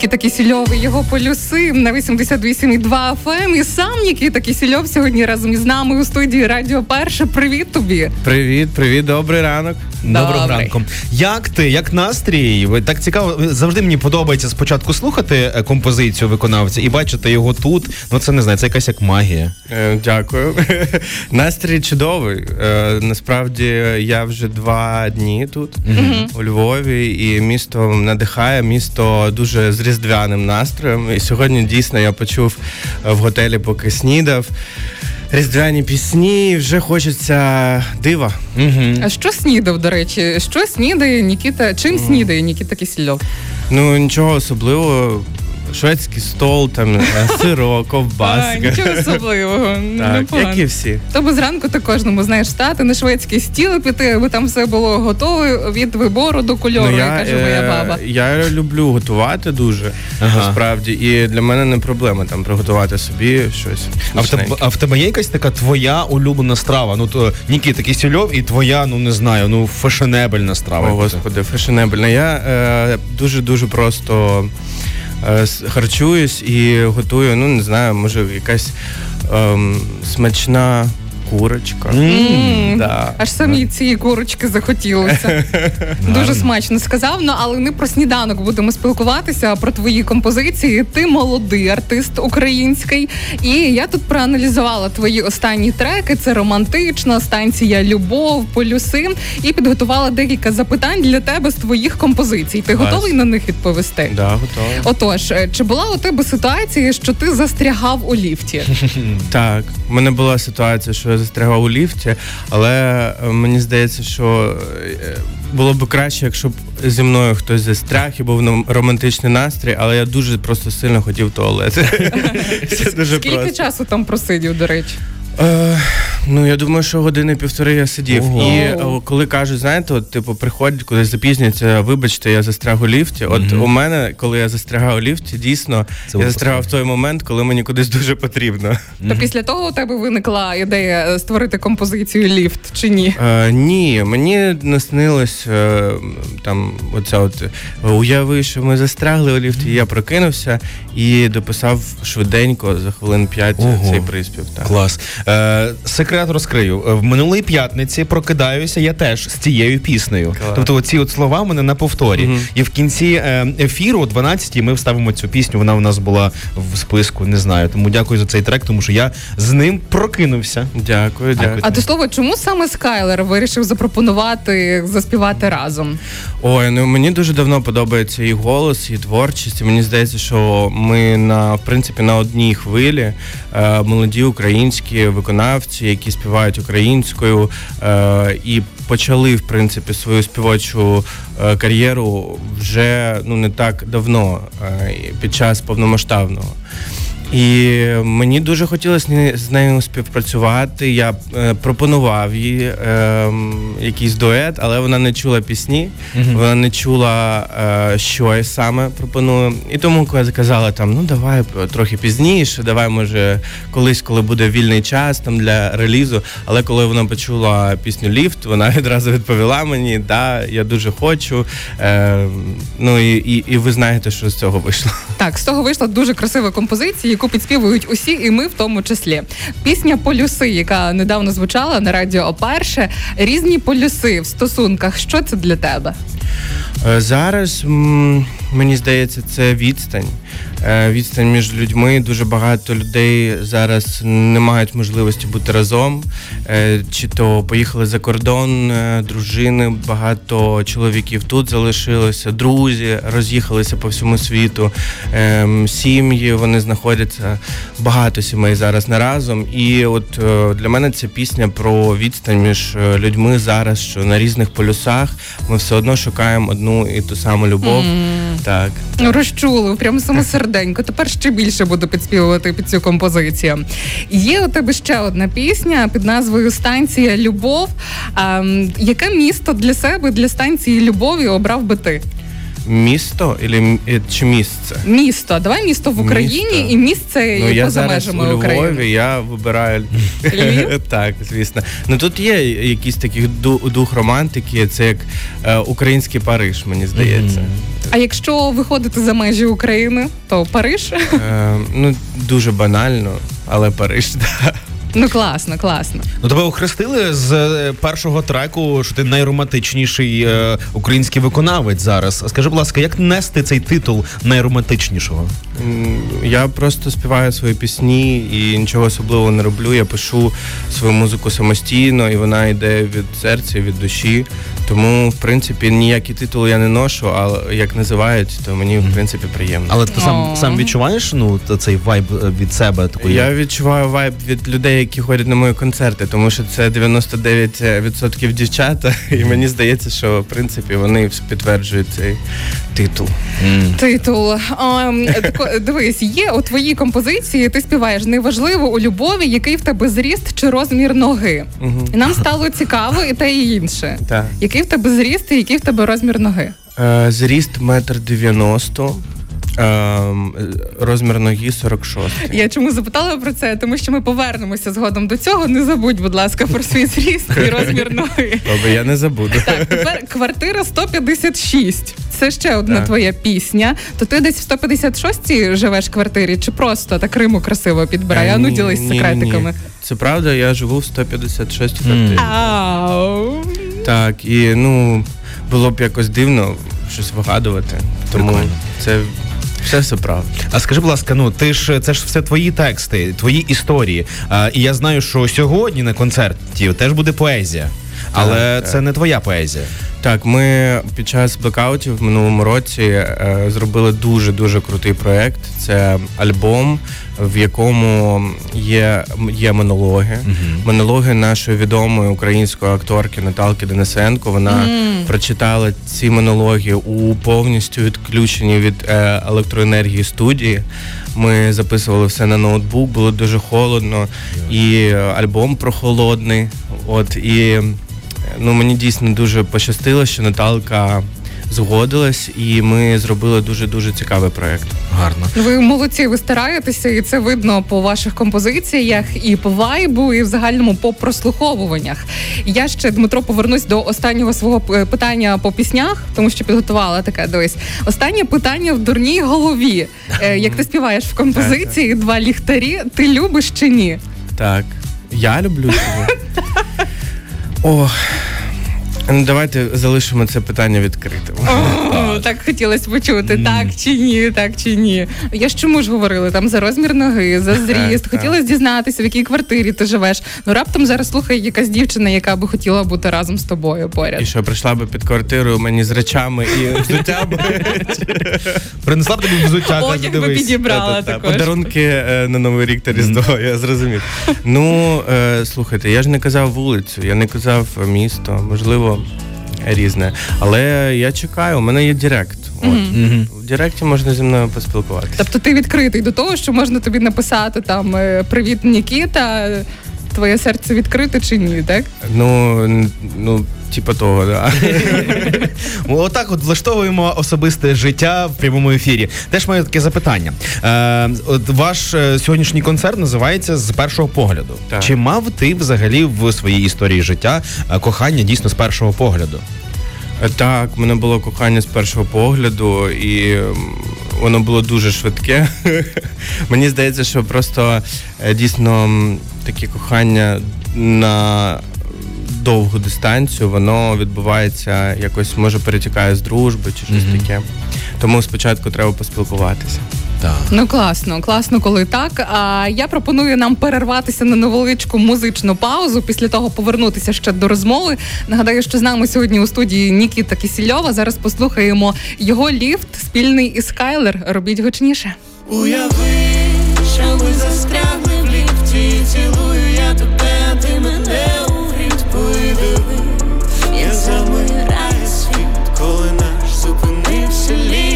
Нікіта Кісільов і його полюси на 88,2 FM. І сам Нікіта Кісільов сьогодні разом із нами у студії Радіо Перше. Привіт тобі. Привіт, привіт, добрий ранок. Доброго ранку. Як ти, як настрій? Так цікаво, завжди мені подобається спочатку слухати е, композицію виконавця і бачити його тут. Ну це не знаю, це якась як магія. Е, дякую. Настрій чудовий. Е, насправді я вже два дні тут у Львові, і місто надихає, місто дуже з різдвяним настроєм. І сьогодні дійсно я почув в готелі, поки снідав. Різдвяні пісні, вже хочеться дива. Угу. А що снідав, до речі? Що снідає Нікіта? Чим снідає Нікіта Кісільов? Ну нічого особливого шведський стол, там е, сиро, ковбаска. Нічого особливого. Так, як і всі. Тобі зранку ти кожному знаєш стати на шведський стіл піти, аби там все було готове від вибору до кольору, ну, я, каже моя е, баба. Я люблю готувати дуже ага. насправді, і для мене не проблема там приготувати собі щось. А в, тебе, а в тебе є якась така твоя улюблена страва? Ну то Нікіта Кісельов і твоя, ну не знаю, ну фешенебельна страва. О, господи, фешенебельна. Я е, дуже дуже просто. Е, харчуюсь і готую, ну не знаю, може якась ем, смачна курочка. Mm. Да. Аж самі ці курочки захотілося. Дуже смачно сказав. Ну але не про сніданок будемо спілкуватися, а про твої композиції. Ти молодий артист український. І я тут проаналізувала твої останні треки. Це романтична станція Любов, полюси. І підготувала декілька запитань для тебе з твоїх композицій. Ти готовий на них відповісти? Да, готовий. Отож, е, чи була у тебе ситуація, що ти застрягав у ліфті? Так, у мене була ситуація, що застрягав у ліфті, але е, мені здається, що е, було б краще, якщо б зі мною хтось застряг і був романтичний настрій, але я дуже просто сильно хотів туалет. Скільки часу там просидів, до речі? Е, Ну я думаю, що години півтори я сидів. Ого. І о, коли кажуть, знаєте, от типу приходять, кудись запізняться, вибачте, я застряг у ліфті. От mm-hmm. у мене, коли я застрягав у ліфті, дійсно Це я застрягав в той момент, коли мені кудись дуже потрібно. Mm-hmm. То після того у тебе виникла ідея е, створити композицію ліфт чи ні? Е, Ні, мені наснилось е, там оця от уяви, що ми застрягли у ліфті. Я прокинувся і дописав швиденько за хвилин п'ять цей приспів. Так. Клас. Е, секрет розкрию. Е, в минулої п'ятниці прокидаюся я теж з цією піснею. Клас. Тобто, оці от слова в мене на повторі. Угу. І в кінці е, ефіру, о 12-й, ми вставимо цю пісню. Вона у нас була в списку. Не знаю. Тому дякую за цей трек, тому що я з ним прокинувся. Дякую, дякую. А до слова, чому саме Скайлер вирішив запропонувати заспівати разом? Ой, ну мені дуже давно подобається і голос, і творчість. І Мені здається, що ми на в принципі на одній хвилі е, молоді українські виконавці, які співають українською, е, і почали в принципі свою співочу е, кар'єру вже ну не так давно, е, під час повномасштабного. І мені дуже хотілося з нею співпрацювати. Я е, пропонував їй е, якийсь дует, але вона не чула пісні, uh-huh. вона не чула, е, що я саме пропоную. І тому коли я казала там, ну давай трохи пізніше, давай, може, колись, коли буде вільний час там для релізу. Але коли вона почула пісню Ліфт, вона відразу відповіла мені, да, я дуже хочу. Е, Ну і, і, і ви знаєте, що з цього вийшло. Так, з цього вийшла дуже красива композиція яку підспівують усі, і ми в тому числі. Пісня Полюси, яка недавно звучала на радіо Перше Різні полюси в стосунках. Що це для тебе? Е, зараз мені здається, це відстань. Е, відстань між людьми. Дуже багато людей зараз не мають можливості бути разом, е, чи то поїхали за кордон, дружини, багато чоловіків тут залишилося, друзі роз'їхалися по всьому світу, ем, сім'ї вони знаходяться багато сімей зараз не разом. І от для мене ця пісня про відстань між людьми зараз, що на різних полюсах ми все одно шукаємо одну і ту саму любов. Mm. Так. Розчулив, прямо саме серденько. Тепер ще більше буду підспівувати під цю композицію. Є у тебе ще одна пісня під назвою Станція Любов. А, Яке місто для себе, для станції любові обрав би ти? Місто или, чи місце? Місто. Давай місто в Україні місто. і місце ну, я поза межами у України. Я вибираю Львів? так, звісно. Ну тут є якісь такі дух романтики, це як е, український Париж, мені здається. Mm-hmm. А якщо виходити за межі України, то Париж? Е, ну дуже банально, але Париж, так. Ну класно, класно. Ну тебе охрестили з е, першого треку, що ти найромантичніший е, український виконавець зараз. Скажи, будь ласка, як нести цей титул найромантичнішого? Я просто співаю свої пісні і нічого особливого не роблю. Я пишу свою музику самостійно, і вона йде від серця, від душі. Тому, в принципі, ніякі титули я не ношу, а як називають, то мені в принципі приємно. Але ти сам сам відчуваєш ну цей вайб е, від себе? Такої? Я відчуваю вайб від людей, які ходять на мої концерти, тому що це 99% дівчата, і мені здається, що в принципі вони підтверджують цей титул. Mm. Титул. А, тако, дивись, є у твоїй композиції. Ти співаєш неважливо у любові, який в тебе зріст чи розмір ноги. Mm-hmm. І нам стало цікаво, і те і інше. Так. Який в тебе зріст і який в тебе розмір ноги? Е, зріст метр дев'яносто. Ем, розмір ноги 46. Я чому запитала про це? Тому що ми повернемося згодом до цього. Не забудь, будь ласка, про свій зріст і розмір ноги. Добре, я не забуду. Так, тепер квартира 156. Це ще одна так. твоя пісня. То ти десь в 156-й живеш в квартирі, чи просто так Риму красиво підбирає? А ну ділись секретиками. Це правда, я живу в 156 квартирі. Ау. Так, і ну було б якось дивно щось вигадувати. Тому Прикольно. це все все правда. А скажи, будь ласка, ну ти ж це ж все твої тексти, твої історії. А, І я знаю, що сьогодні на концерті теж буде поезія, але так, це так. не твоя поезія. Так, ми під час блекаутів в минулому році е, зробили дуже дуже крутий проект. Це альбом, в якому є є монологи. Uh-huh. Монологи нашої відомої української акторки Наталки Денисенко. Вона uh-huh. прочитала ці монологи у повністю відключенні від е, електроенергії студії. Ми записували все на ноутбук, було дуже холодно, і альбом прохолодний. От і ну мені дійсно дуже пощастило, що Наталка згодилась, і ми зробили дуже дуже цікавий проект. Гарно. Ви молодці, ви стараєтеся, і це видно по ваших композиціях, і по вайбу, і в загальному по прослуховуваннях. Я ще Дмитро повернусь до останнього свого питання по піснях, тому що підготувала таке дивись. Останнє питання в дурній голові. Е, як ти співаєш в композиції два ліхтарі, ти любиш чи ні? Так, я люблю. О, Ну, давайте залишимо це питання відкритим. Так хотілося почути, так чи ні, так чи ні. Я ж чому ж говорили там за розмір ноги, за зріст. Хотілося дізнатися, в якій квартирі ти живеш. Ну раптом зараз слухає якась дівчина, яка би хотіла бути разом з тобою поряд. І що прийшла би під квартиру мені з речами і взуттями. Принесла б тобі взуття. Одяг би підібрала також. Подарунки е, на Новий рік та Різдво, я зрозумів. Ну, е, слухайте, я ж не казав вулицю, я не казав місто. Можливо, різне. Але я чекаю, у мене є Директ. От. Mm-hmm. В Директі можна зі мною поспілкуватися. Тобто ти відкритий до того, що можна тобі написати там е, Привіт, Нікіта, твоє серце відкрите чи ні, так? Ну, ну. Типа того, да. Отак от влаштовуємо особисте життя в прямому ефірі. Теж маю таке запитання. Е, от Ваш е, сьогоднішній концерт називається з першого погляду. Так. Чи мав ти взагалі в своїй історії життя е, кохання дійсно з першого погляду? Е, так, в мене було кохання з першого погляду, і воно було дуже швидке. Мені здається, що просто дійсно таке кохання на довгу дистанцію, воно відбувається якось, може перетікає з дружби чи щось mm-hmm. таке. Тому спочатку треба поспілкуватися. Так. Ну класно, класно, коли так. А я пропоную нам перерватися на невеличку музичну паузу. Після того повернутися ще до розмови. Нагадаю, що з нами сьогодні у студії Нікіта Кісільова. Зараз послухаємо його ліфт спільний із Скайлер. Робіть гучніше. Уяви, що ми застрягли в ліфті, цілую я тебе, ти мене. Замирає світ, коли наш зупинився ліфт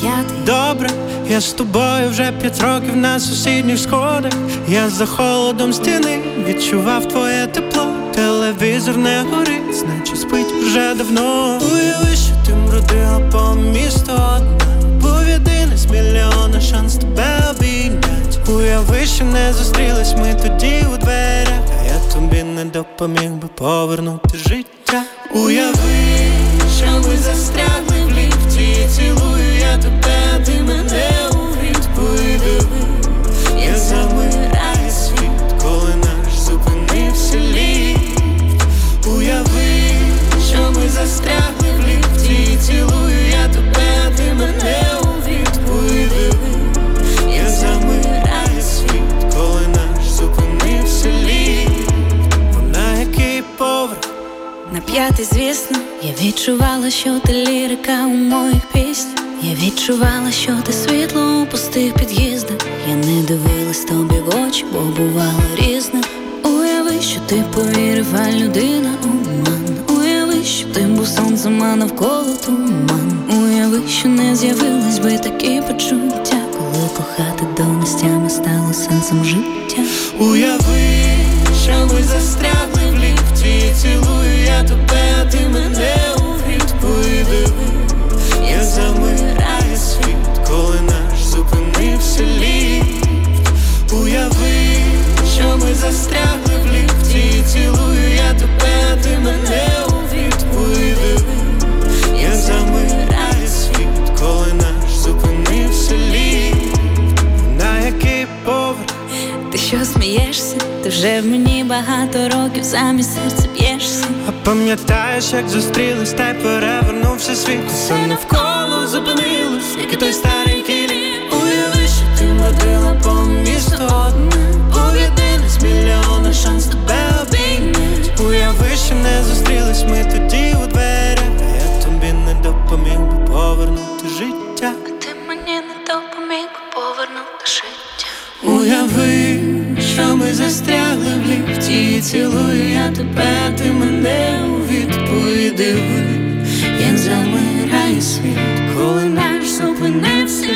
П'ятий Добре, я з тобою вже п'ять років на сусідніх сходах. Я за холодом стіни відчував твоє тепло. Телевізор не горить, значить спить вже давно. Уяви, що ти мродила по місту одна. Був з мільйона шанс тебе обійнять. Уяви, що не зустрілись ми тоді у дверях. А я тобі не допоміг би повернути життя. Уяви, що ми застрягли відчувала, що ти світло у пустих під'їздах. Я не дивилась тобі в очі, бо бувало різне. Уяви, що ти повірив, а людина обман. Уяви, що ти був сонцем, а навколо туман. Уяви, що не з'явились би такі почуття, коли кохати до нестями стало сенсом життя. Уяви, що ми застрягли в ліфті. Цілую я тебе, ти мене у відповіді. Я років замість б'єшся. А пам'ятаєш, як зустрілись, та й перевернувся світ? Все навколо зупинилось, як і той старенький рік Уяви, що ти мродила по місту одна Був з мільйона шанс тебе обійнять Уяви, що не зустрілись ми тоді у дверях. А я тобі не допоміг би повернути життя. Ти мені не допоміг би повернути життя. Уяви, що ми застрягли в ліфті Цілую я тебе, ти мене у відповіди, Як замирає світ, коли наш зупинився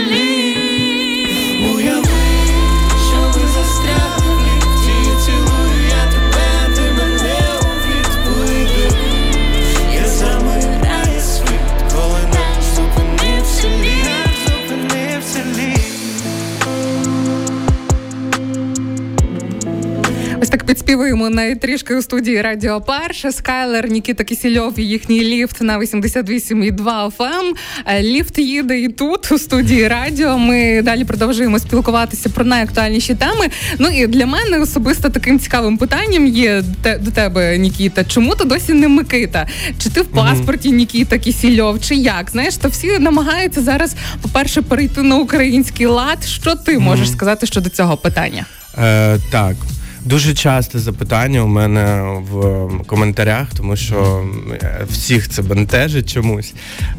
Ось так на трішки у студії Радіо Перша. Скайлер, Нікіта Кісільов і їхній ліфт на 88,2 FM. Е, Ліфт їде і тут у студії Радіо. Ми далі продовжуємо спілкуватися про найактуальніші теми. Ну і для мене особисто таким цікавим питанням є те- до тебе, Нікіта. Чому ти досі не Микита? Чи ти в паспорті Нікіта Кісільов? Чи як? Знаєш, то всі намагаються зараз, по-перше, перейти на український лад. Що ти можеш сказати щодо цього питання? Е, так. Дуже часте запитання у мене в коментарях, тому що е, всіх це бентежить чомусь.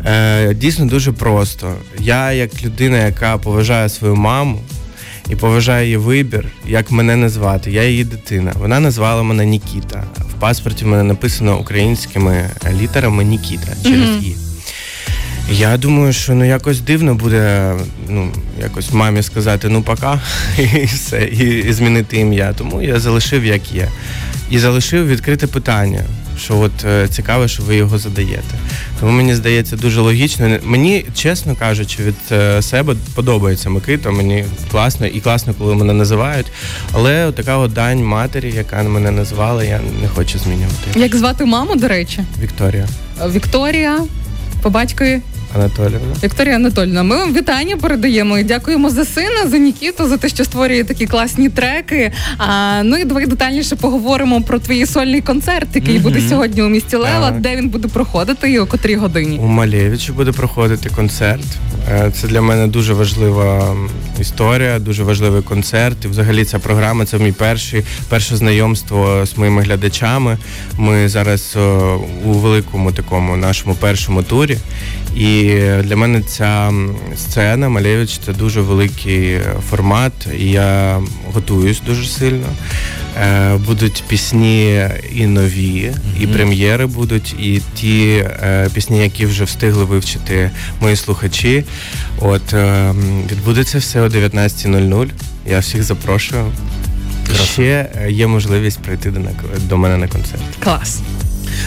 Е, дійсно дуже просто. Я, як людина, яка поважає свою маму і поважає її вибір, як мене назвати. Я її дитина. Вона назвала мене Нікіта. В паспорті в мене написано українськими літерами Нікіта через І. Я думаю, що ну якось дивно буде ну якось мамі сказати ну пока і все, і, і змінити ім'я. Тому я залишив як є. І залишив відкрите питання, що от е, цікаво, що ви його задаєте. Тому мені здається дуже логічно. Мені, чесно кажучи, від е, себе подобається Микита. Мені класно і класно, коли мене називають. Але от така от дань матері, яка мене назвала, я не хочу змінювати. Як звати маму, до речі? Вікторія Вікторія, по батькові Анатоліївна. Вікторія Анатольовна, ми вам вітання передаємо і дякуємо за сина, за Нікіту, за те, що створює такі класні треки. А, ну і давай детальніше поговоримо про твій сольний концерт, який буде сьогодні у місті Лева, Так. де він буде проходити і о котрій годині. У Малєвичі буде проходити концерт. Е, Це для мене дуже важлива історія, дуже важливий концерт. І взагалі ця програма це мій перший перше знайомство з моїми глядачами. Ми зараз е, у великому такому нашому першому турі. І для мене ця сцена Малєвич це дуже великий е, формат, і я готуюсь дуже сильно. Е, будуть пісні і нові, і прем'єри будуть, і ті е, пісні, які вже встигли вивчити мої слухачі. От е, відбудеться все о 19.00. Я всіх запрошую. Ще є можливість прийти до, до мене на концерт. Клас.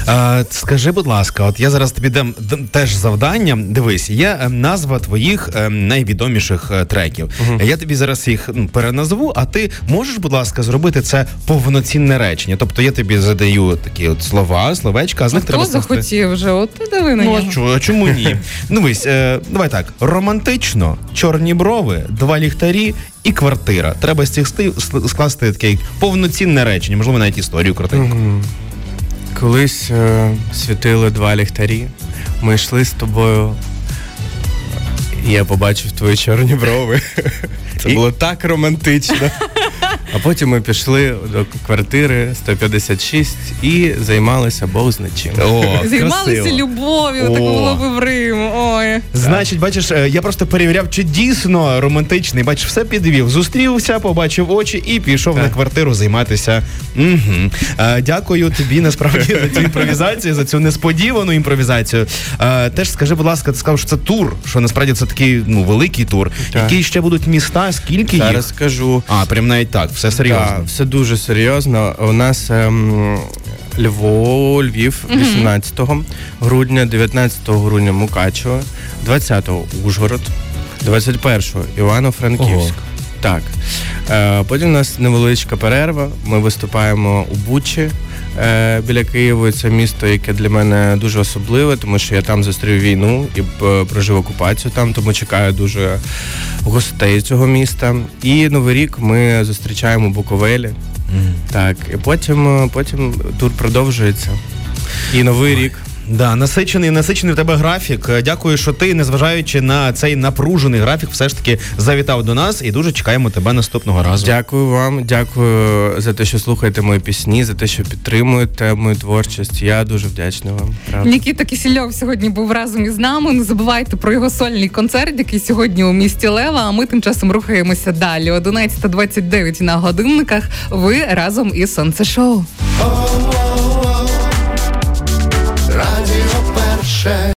А, Скажи, будь ласка, от я зараз тобі дам теж завдання. Дивись, є ем, назва твоїх ем, найвідоміших е, треків. uh Я тобі зараз їх ну, переназву, а ти можеш, будь ласка, зробити це повноцінне речення. Тобто я тобі задаю такі от слова, словечка, а з них а треба хто захотів вже. От ти диви на Ну, а чому ні? Ну, вись, е, давай так: романтично, чорні брови, два ліхтарі. І квартира. Треба з цих скласти таке повноцінне речення, можливо, навіть історію коротеньку. Mm-hmm. Колись е, світили два ліхтарі. Ми йшли з тобою. І я побачив твої чорні брови. Це було так романтично. А потім ми пішли до квартири 156 і займалися Бог з чим. Займалися любов'ю, так було би в Рим. Ой. Значить, бачиш, е, я просто перевіряв, чи дійсно романтичний. Бачиш, все підвів. Зустрівся, побачив очі і пішов так. на квартиру займатися. Угу. Дякую тобі насправді за цю імпровізацію, за цю несподівану імпровізацію. А, Теж скажи, будь ласка, ти сказав, що це тур, що насправді це такий ну великий тур. Так. Які ще будуть міста? Скільки Зараз їх? скажу. А, прям навіть так, все серйозно. Так, все дуже серйозно. У нас ем, Львов, Львів, 18 грудня, 19 грудня Мукачево, 20-го Ужгород, 21-го Івано-Франківськ. Так. Е, Потім у нас невеличка перерва. Ми виступаємо у Бучі біля Києва. Це місто, яке для мене дуже особливе, тому що я там зустрів війну і е, прожив окупацію там, тому чекаю дуже гостей цього міста. І новий рік ми зустрічаємо Буковелі. Mm. Так, і потім, е, потім тур продовжується. І новий рік. Да, насичений, насичений в тебе графік. Дякую, що ти, незважаючи на цей напружений графік, все ж таки завітав до нас і дуже чекаємо тебе наступного разу. Дякую вам, дякую за те, що слухаєте мої пісні, за те, що підтримуєте мою творчість. Я дуже вдячний вам. Правда. Нікіта Кісільов сьогодні був разом із нами. Не забувайте про його сольний концерт, який сьогодні у місті Лева. А ми тим часом рухаємося далі. 11.29 на годинниках. Ви разом із сонце шоу. zawsze